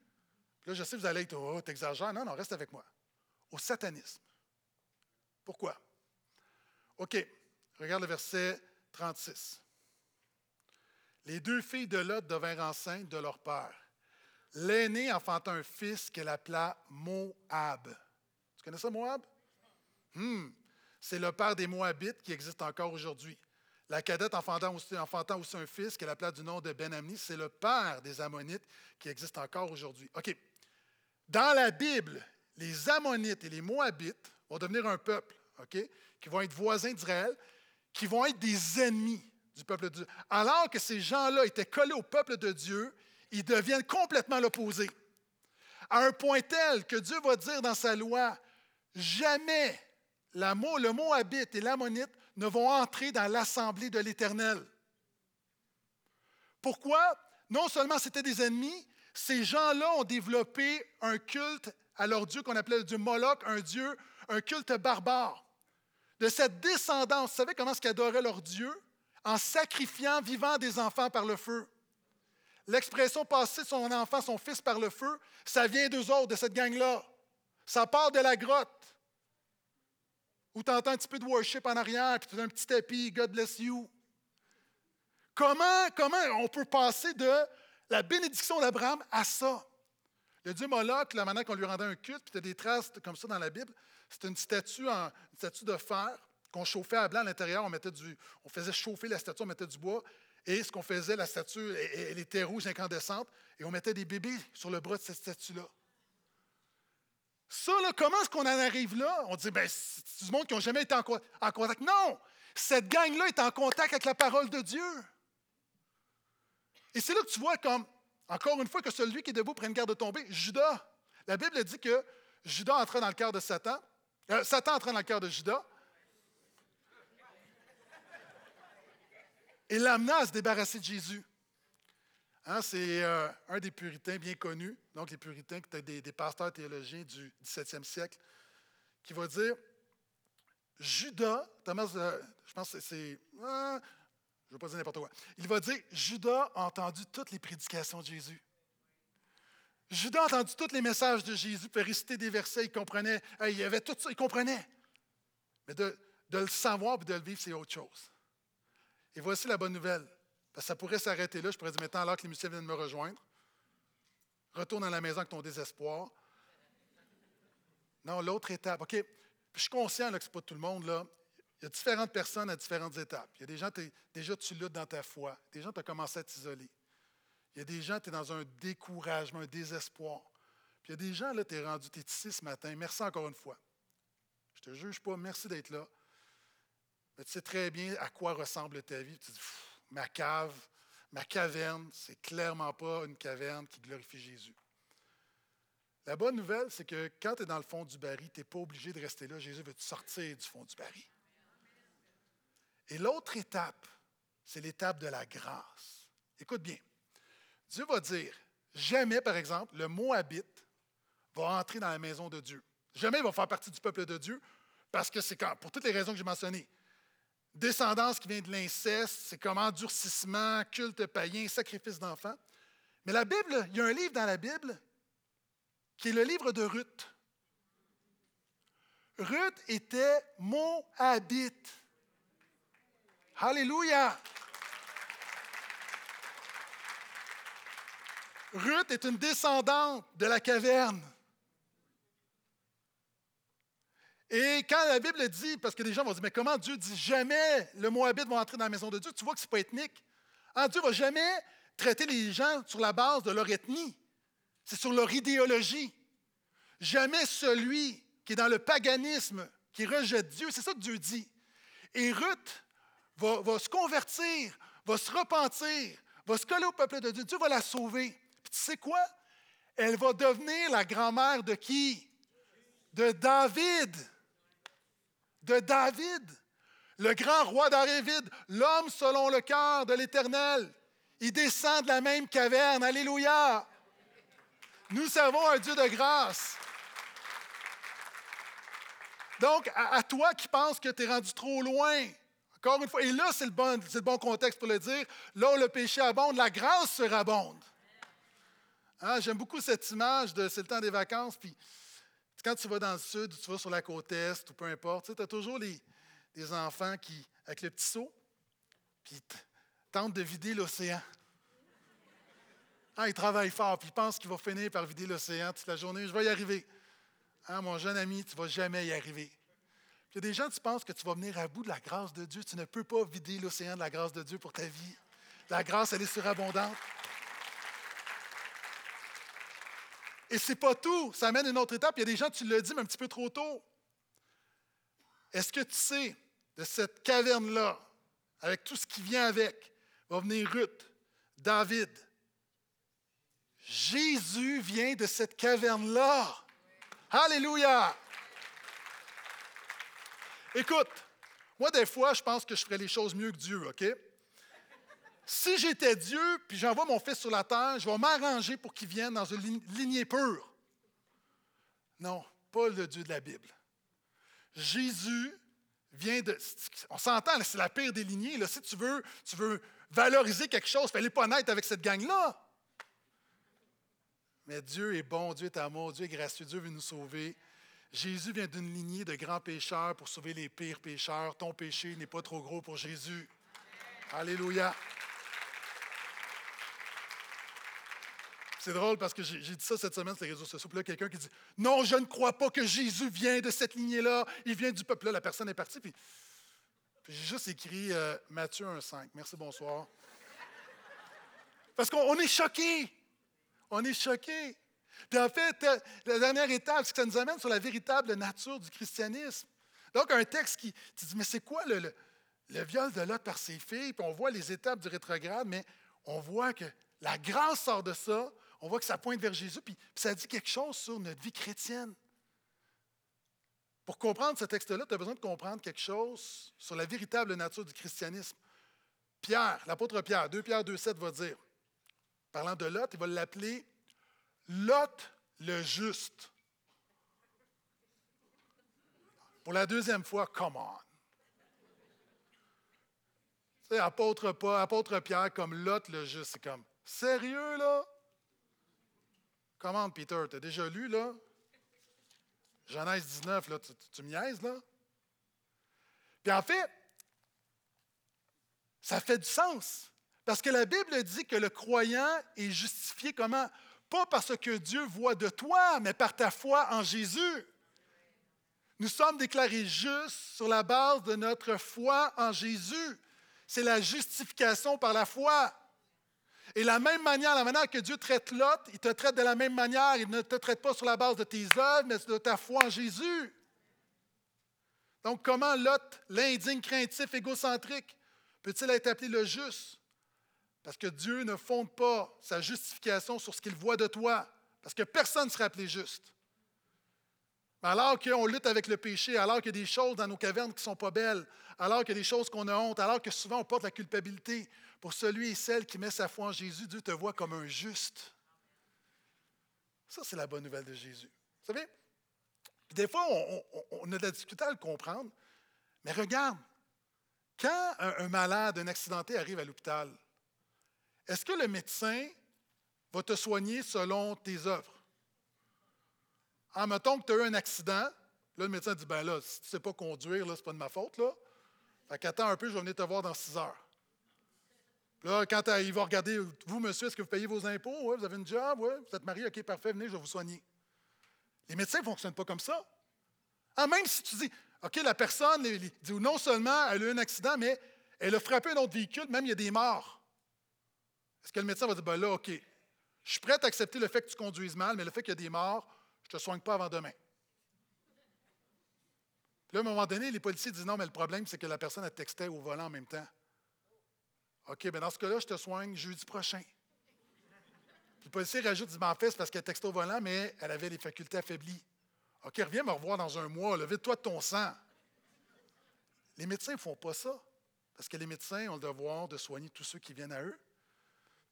Là, je sais vous allez être, oh, t'exagères. Non, non, reste avec moi. Au satanisme. Pourquoi? OK. Regarde le verset 36. Les deux filles de Lot devinrent enceintes de leur père. L'aînée enfanta un fils qu'elle appela Moab. Tu connais ça, Moab? Hmm. C'est le père des Moabites qui existe encore aujourd'hui. La cadette enfantant aussi, un fils qu'elle appela du nom de Ben-Amni, c'est le père des Ammonites qui existe encore aujourd'hui. OK. Dans la Bible, les Ammonites et les Moabites vont devenir un peuple, OK, qui vont être voisins d'Israël, qui vont être des ennemis du peuple de Dieu. Alors que ces gens-là étaient collés au peuple de Dieu, ils deviennent complètement l'opposé. À un point tel que Dieu va dire dans sa loi, jamais le Moabite et l'Ammonite ne vont entrer dans l'assemblée de l'Éternel. Pourquoi? Non seulement c'était des ennemis, ces gens-là ont développé un culte à leur Dieu qu'on appelait le Dieu Moloch, un Dieu, un culte barbare. De cette descendance, vous savez comment est-ce adoraient leur Dieu? En sacrifiant vivant des enfants par le feu. L'expression passer son enfant, son fils par le feu, ça vient d'eux autres, de cette gang-là. Ça part de la grotte. Où tu un petit peu de worship en arrière, puis tu as un petit tapis, God bless you. Comment, on peut passer de la bénédiction d'Abraham à ça? Le dieu Moloch, la manière qu'on lui rendait un culte, puis tu des traces comme ça dans la Bible, c'était une statue, une statue de fer qu'on chauffait à blanc à l'intérieur. On, on faisait chauffer la statue, on mettait du bois. Et ce qu'on faisait, la statue, elle, était rouge, incandescente, et on mettait des bébés sur le bras de cette statue-là. Ça, là, comment est-ce qu'on en arrive là? On dit, ben, c'est du monde qui n'ont jamais été en, en, contact. Non! Cette gang-là est en contact avec la parole de Dieu. Et c'est là que tu vois comme encore une fois, que celui qui est debout prenne garde de tomber. Judas. La Bible dit que Judas entra dans le cœur de Satan. Euh, Satan entra dans le cœur de Judas. Et l'amena à se débarrasser de Jésus. Hein, c'est euh, un des puritains bien connus, donc les puritains, qui étaient des, pasteurs théologiens du 17e siècle, qui va dire Judas, Thomas, euh, je pense que c'est je ne vais pas dire n'importe quoi. Il va dire Judas a entendu toutes les prédications de Jésus. Judas a entendu tous les messages de Jésus, peut réciter des versets, il comprenait. il y avait tout ça, il comprenait. Mais de, le savoir et de le vivre, c'est autre chose. Et voici la bonne nouvelle. Ça pourrait s'arrêter là. Je pourrais dire maintenant, alors que les musiciens viennent me rejoindre, retourne à la maison avec ton désespoir. Non, l'autre étape. OK, je suis conscient que ce n'est pas tout le monde. là. Il y a différentes personnes à différentes étapes. Il y a des gens, déjà tu luttes dans ta foi. Des gens, tu as commencé à t'isoler. Il y a des gens, tu es dans un découragement, un désespoir. Puis il y a des gens, là, tu es rendu, tu es ici ce matin. Merci encore une fois. Je ne te juge pas, merci d'être là. Mais tu sais très bien à quoi ressemble ta vie. Tu dis, ma cave, ma caverne, c'est clairement pas une caverne qui glorifie Jésus. La bonne nouvelle, c'est que quand tu es dans le fond du baril, tu n'es pas obligé de rester là. Jésus veut te sortir du fond du baril. Et l'autre étape, c'est l'étape de la grâce. Écoute bien. Dieu va dire, jamais, par exemple, le mot va entrer dans la maison de Dieu. Jamais il va faire partie du peuple de Dieu, parce que c'est pour toutes les raisons que j'ai mentionnées. Descendance qui vient de l'inceste, c'est comme endurcissement, culte païen, sacrifice d'enfants. Mais la Bible, il y a un livre dans la Bible qui est le livre de Ruth. Ruth était habite. Alléluia. Ruth est une descendante de la caverne. Et quand la Bible dit, parce que les gens vont dire, mais comment Dieu dit jamais le Moabite va entrer dans la maison de Dieu, tu vois que ce n'est pas ethnique. Hein, Dieu ne va jamais traiter les gens sur la base de leur ethnie. C'est sur leur idéologie. Jamais celui qui est dans le paganisme, qui rejette Dieu, c'est ça que Dieu dit. Et Ruth va, se convertir, va se repentir, va se coller au peuple de Dieu. Dieu va la sauver. Puis tu sais quoi? Elle va devenir la grand-mère de qui? De David. De David. Le grand roi David, l'homme selon le cœur de l'Éternel. Il descend de la même caverne. Alléluia. Nous servons un Dieu de grâce. Donc, à, toi qui penses que tu es rendu trop loin, encore une fois, et là, c'est le, bon, contexte pour le dire, là où le péché abonde, la grâce surabonde. Hein, j'aime beaucoup cette image de c'est le temps des vacances, puis quand tu vas dans le sud, tu vas sur la côte est, ou peu importe, tu as toujours les, enfants qui, avec le petit seau, puis tentent de vider l'océan. Ah, ils travaillent fort, puis ils pensent qu'ils vont finir par vider l'océan toute la journée. Je vais y arriver. Ah, mon jeune ami, tu ne vas jamais y arriver. Il y a des gens, tu penses que tu vas venir à bout de la grâce de Dieu. Tu ne peux pas vider l'océan de la grâce de Dieu pour ta vie. La grâce, elle est surabondante. Et ce n'est pas tout. Ça amène une autre étape. Il y a des gens, tu l'as dit, mais un petit peu trop tôt. Est-ce que tu sais, de cette caverne-là, avec tout ce qui vient avec, va venir Ruth, David. Jésus vient de cette caverne-là. Alléluia! Écoute, moi, des fois, je pense que je ferais les choses mieux que Dieu, OK? Si j'étais Dieu, puis j'envoie mon fils sur la terre, je vais m'arranger pour qu'il vienne dans une lignée pure. Non, pas le Dieu de la Bible. Jésus vient de. On s'entend, c'est la pire des lignées. Là. Si tu veux, tu veux valoriser quelque chose, fallait pas naître avec cette gang-là. Mais Dieu est bon, Dieu est amour, Dieu est gracieux, Dieu veut nous sauver. Jésus vient d'une lignée de grands pécheurs pour sauver les pires pécheurs. Ton péché n'est pas trop gros pour Jésus. Alléluia. C'est drôle parce que j'ai dit ça cette semaine sur les réseaux sociaux. Puis là, quelqu'un qui dit Non, je ne crois pas que Jésus vient de cette lignée-là. Il vient du peuple. Là, la personne est partie. Puis, j'ai juste écrit euh, Matthieu 1,5. Merci, bonsoir. Parce qu'on est choqué. On est choqué. Puis en fait, euh, la dernière étape, c'est que ça nous amène sur la véritable nature du christianisme. Donc, un texte qui dis, mais c'est quoi le, le, viol de Lot par ses filles? Puis on voit les étapes du rétrograde, mais on voit que la grâce sort de ça. On voit que ça pointe vers Jésus, puis, ça dit quelque chose sur notre vie chrétienne. Pour comprendre ce texte-là, tu as besoin de comprendre quelque chose sur la véritable nature du christianisme. Pierre, l'apôtre Pierre, 2 Pierre 2,7 va dire, parlant de Lot, il va l'appeler Lot le juste. Pour la deuxième fois, come on. Apôtre, apôtre Pierre comme Lot le juste, c'est comme, sérieux là? Comment, Peter, tu as déjà lu là? Genèse 19, là, tu, tu là? Puis en fait, ça fait du sens. Parce que la Bible dit que le croyant est justifié comment? Pas parce que Dieu voit de toi, mais par ta foi en Jésus. Nous sommes déclarés justes sur la base de notre foi en Jésus. C'est la justification par la foi. Et la même manière, la manière que Dieu traite Lot, il te traite de la même manière. Il ne te traite pas sur la base de tes œuvres, mais de ta foi en Jésus. Donc, comment Lot, l'indigne, craintif, égocentrique, peut-il être appelé le juste? Parce que Dieu ne fonde pas sa justification sur ce qu'il voit de toi. Parce que personne ne sera appelé juste. Alors qu'on lutte avec le péché, alors qu'il y a des choses dans nos cavernes qui ne sont pas belles, alors qu'il y a des choses qu'on a honte, alors que souvent on porte la culpabilité, pour celui et celle qui met sa foi en Jésus, Dieu te voit comme un juste. Ça, c'est la bonne nouvelle de Jésus. Vous savez, des fois, on, a de la difficulté à le comprendre, mais regarde, quand un malade, un accidenté arrive à l'hôpital, est-ce que le médecin va te soigner selon tes œuvres? En mettons que tu as eu un accident, là, le médecin dit, ben là, si tu ne sais pas conduire, là, ce n'est pas de ma faute, là. Fait qu'attends un peu, je vais venir te voir dans six heures. Là, quand il va regarder, vous, monsieur, est-ce que vous payez vos impôts? Oui, vous avez une job? Oui, vous êtes marié? OK, parfait, venez, je vais vous soigner. Les médecins ne fonctionnent pas comme ça. Ah, même si tu dis, OK, la personne non seulement elle a eu un accident, mais elle a frappé un autre véhicule, même il y a des morts. Est-ce que le médecin va dire, ben là, OK, je suis prêt à accepter le fait que tu conduises mal, mais le fait qu'il y a des morts, je ne te soigne pas avant demain. Puis là, à un moment donné, les policiers disent, non, mais le problème, c'est que la personne a texté au volant en même temps. OK, bien dans ce cas-là, je te soigne jeudi prochain. Puis le policier rajoute, dit, en fait, parce qu'elle texté au volant, mais elle avait les facultés affaiblies. OK, reviens me revoir dans un mois, levez-toi de ton sang. Les médecins ne font pas ça, parce que les médecins ont le devoir de soigner tous ceux qui viennent à eux.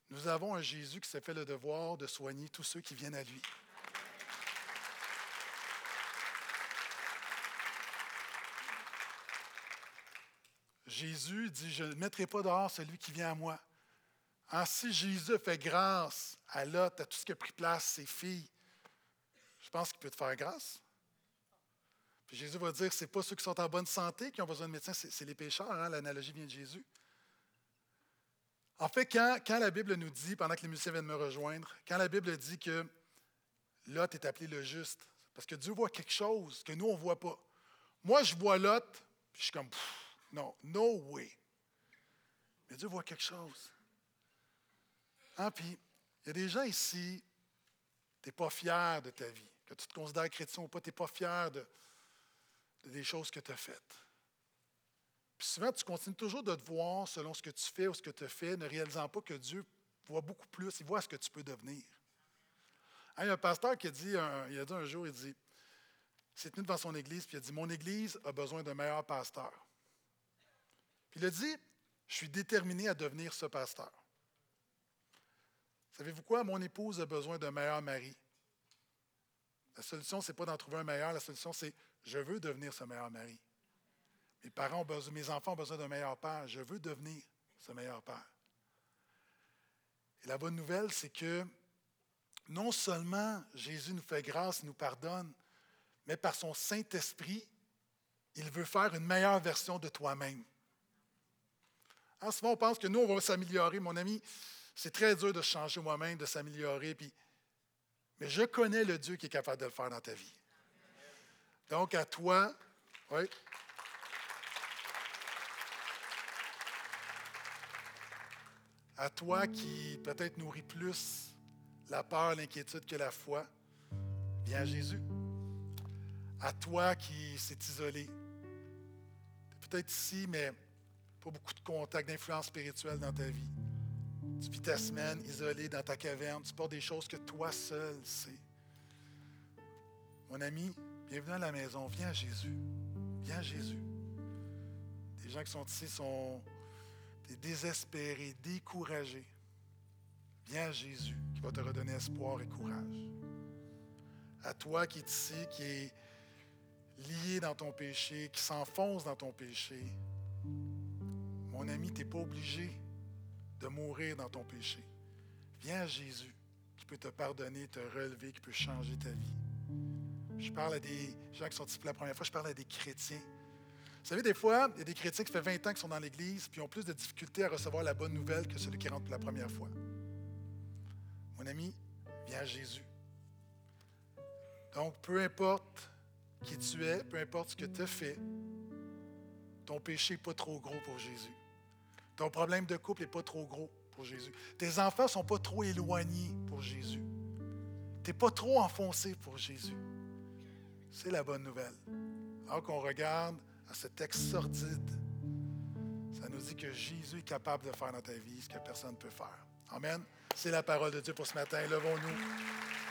Nous avons un Jésus qui s'est fait le devoir de soigner tous ceux qui viennent à lui. Jésus dit, je ne mettrai pas dehors celui qui vient à moi. Ainsi, Jésus fait grâce à Lot, à tout ce qui a pris place, ses filles. Je pense qu'il peut te faire grâce. Puis Jésus va dire, ce n'est pas ceux qui sont en bonne santé qui ont besoin de médecin, c'est les pécheurs. Hein? L'analogie vient de Jésus. En fait, quand, quand, la Bible nous dit, pendant que les musiciens viennent me rejoindre, quand la Bible dit que Lot est appelé le juste, parce que Dieu voit quelque chose que nous, on ne voit pas. Moi, je vois Lot, puis je suis comme, non, no way. Mais Dieu voit quelque chose. Hein, puis, il y a des gens ici, tu n'es pas fier de ta vie. Que tu te considères chrétien ou pas, tu n'es pas fier de, des choses que tu as faites. Puis souvent, tu continues toujours de te voir selon ce que tu fais ou ce que tu as fait, ne réalisant pas que Dieu voit beaucoup plus, il voit ce que tu peux devenir. Hein, il y a un pasteur qui a dit un, il a dit un jour, il dit, s'est tenu devant son église, puis il a dit, mon église a besoin d'un meilleur pasteur. Puis il a dit, je suis déterminé à devenir ce pasteur. Savez-vous quoi? Mon épouse a besoin d'un meilleur mari. La solution, ce n'est pas d'en trouver un meilleur. La solution, c'est je veux devenir ce meilleur mari. Mes parents ont besoin, mes enfants ont besoin d'un meilleur père. Je veux devenir ce meilleur père. Et la bonne nouvelle, c'est que non seulement Jésus nous fait grâce, nous pardonne, mais par son Saint-Esprit, il veut faire une meilleure version de toi-même. Hein, souvent, on pense que nous, on va s'améliorer. Mon ami, c'est très dur de changer moi-même, de s'améliorer. Puis... Mais je connais le Dieu qui est capable de le faire dans ta vie. Donc, à toi, oui. À toi qui peut-être nourrit plus la peur, l'inquiétude que la foi, viens à Jésus. À toi qui s'est isolé. Peut-être ici, mais pas beaucoup de contacts, d'influence spirituelle dans ta vie. Tu vis ta semaine isolé dans ta caverne, tu portes des choses que toi seul sais. Mon ami, bienvenue à la maison. Viens à Jésus. Viens à Jésus. Des gens qui sont ici sont désespérés, découragés. Viens à Jésus qui va te redonner espoir et courage. À toi qui es ici, qui est lié dans ton péché, qui s'enfonce dans ton péché, mon ami, tu n'es pas obligé de mourir dans ton péché. Viens à Jésus qui peut te pardonner, te relever, qui peut changer ta vie. Je parle à des gens qui sont ici pour la première fois, je parle à des chrétiens. Vous savez, des fois, il y a des chrétiens qui font 20 ans qu'ils sont dans l'Église, puis ont plus de difficultés à recevoir la bonne nouvelle que celui qui rentre pour la première fois. Mon ami, viens à Jésus. Donc, peu importe qui tu es, peu importe ce que tu as fait, ton péché n'est pas trop gros pour Jésus. Ton problème de couple n'est pas trop gros pour Jésus. Tes enfants ne sont pas trop éloignés pour Jésus. Tu n'es pas trop enfoncé pour Jésus. C'est la bonne nouvelle. Alors qu'on regarde à ce texte sordide, ça nous dit que Jésus est capable de faire dans ta vie ce que personne ne peut faire. Amen. C'est la parole de Dieu pour ce matin. Levons-nous.